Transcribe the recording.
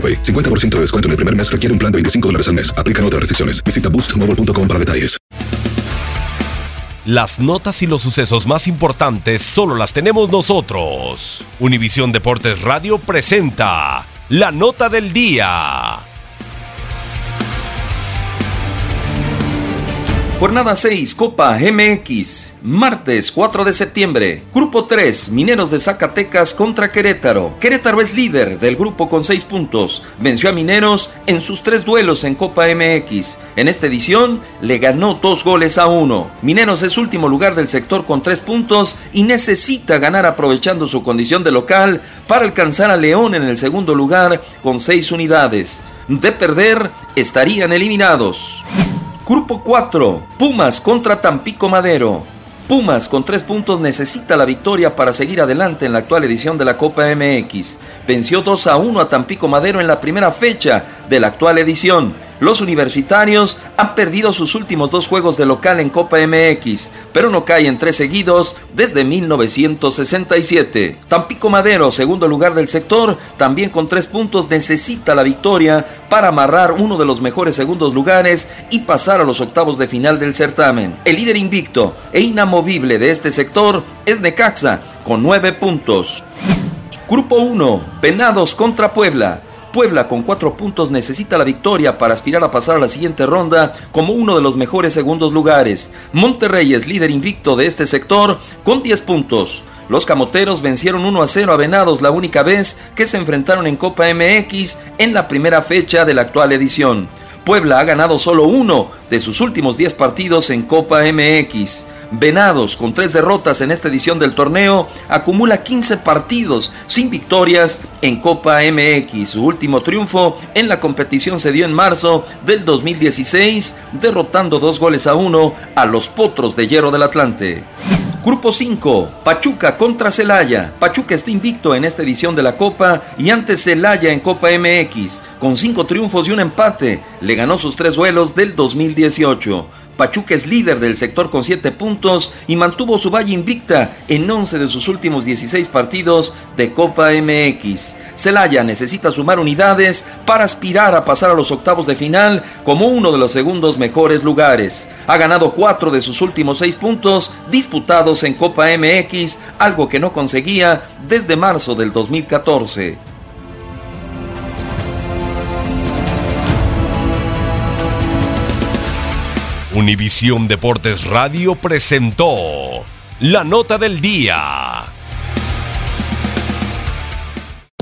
AroPay. 50% de descuento en el primer mes requiere un plan de 25 dólares al mes. Aplican otras restricciones. Visita boostmobile.com para detalles. Las notas y los sucesos más importantes solo las tenemos nosotros. Univisión Deportes Radio presenta la nota del día. Jornada 6, Copa MX, martes 4 de septiembre. Grupo 3, Mineros de Zacatecas contra Querétaro. Querétaro es líder del grupo con 6 puntos. Venció a Mineros en sus tres duelos en Copa MX. En esta edición le ganó dos goles a uno. Mineros es último lugar del sector con 3 puntos y necesita ganar aprovechando su condición de local para alcanzar a León en el segundo lugar con 6 unidades. De perder, estarían eliminados. Grupo 4, Pumas contra Tampico Madero. Pumas con tres puntos necesita la victoria para seguir adelante en la actual edición de la Copa MX. Venció 2 a 1 a Tampico Madero en la primera fecha de la actual edición. Los universitarios han perdido sus últimos dos juegos de local en Copa MX, pero no caen tres seguidos desde 1967. Tampico Madero, segundo lugar del sector, también con tres puntos necesita la victoria para amarrar uno de los mejores segundos lugares y pasar a los octavos de final del certamen. El líder invicto e inamovible de este sector es Necaxa, con nueve puntos. Grupo 1, Venados contra Puebla. Puebla con cuatro puntos necesita la victoria para aspirar a pasar a la siguiente ronda como uno de los mejores segundos lugares. Monterrey es líder invicto de este sector con 10 puntos. Los camoteros vencieron 1 a 0 a Venados la única vez que se enfrentaron en Copa MX en la primera fecha de la actual edición. Puebla ha ganado solo uno de sus últimos 10 partidos en Copa MX. Venados, con tres derrotas en esta edición del torneo, acumula 15 partidos sin victorias en Copa MX. Su último triunfo en la competición se dio en marzo del 2016, derrotando dos goles a uno a los Potros de Hierro del Atlante. Grupo 5, Pachuca contra Celaya. Pachuca está invicto en esta edición de la Copa y antes Celaya en Copa MX, con cinco triunfos y un empate. Le ganó sus tres duelos del 2018. Pachuca es líder del sector con 7 puntos y mantuvo su valle invicta en 11 de sus últimos 16 partidos de Copa MX. Celaya necesita sumar unidades para aspirar a pasar a los octavos de final como uno de los segundos mejores lugares. Ha ganado 4 de sus últimos 6 puntos disputados en Copa MX, algo que no conseguía desde marzo del 2014. Univisión Deportes Radio presentó la nota del día.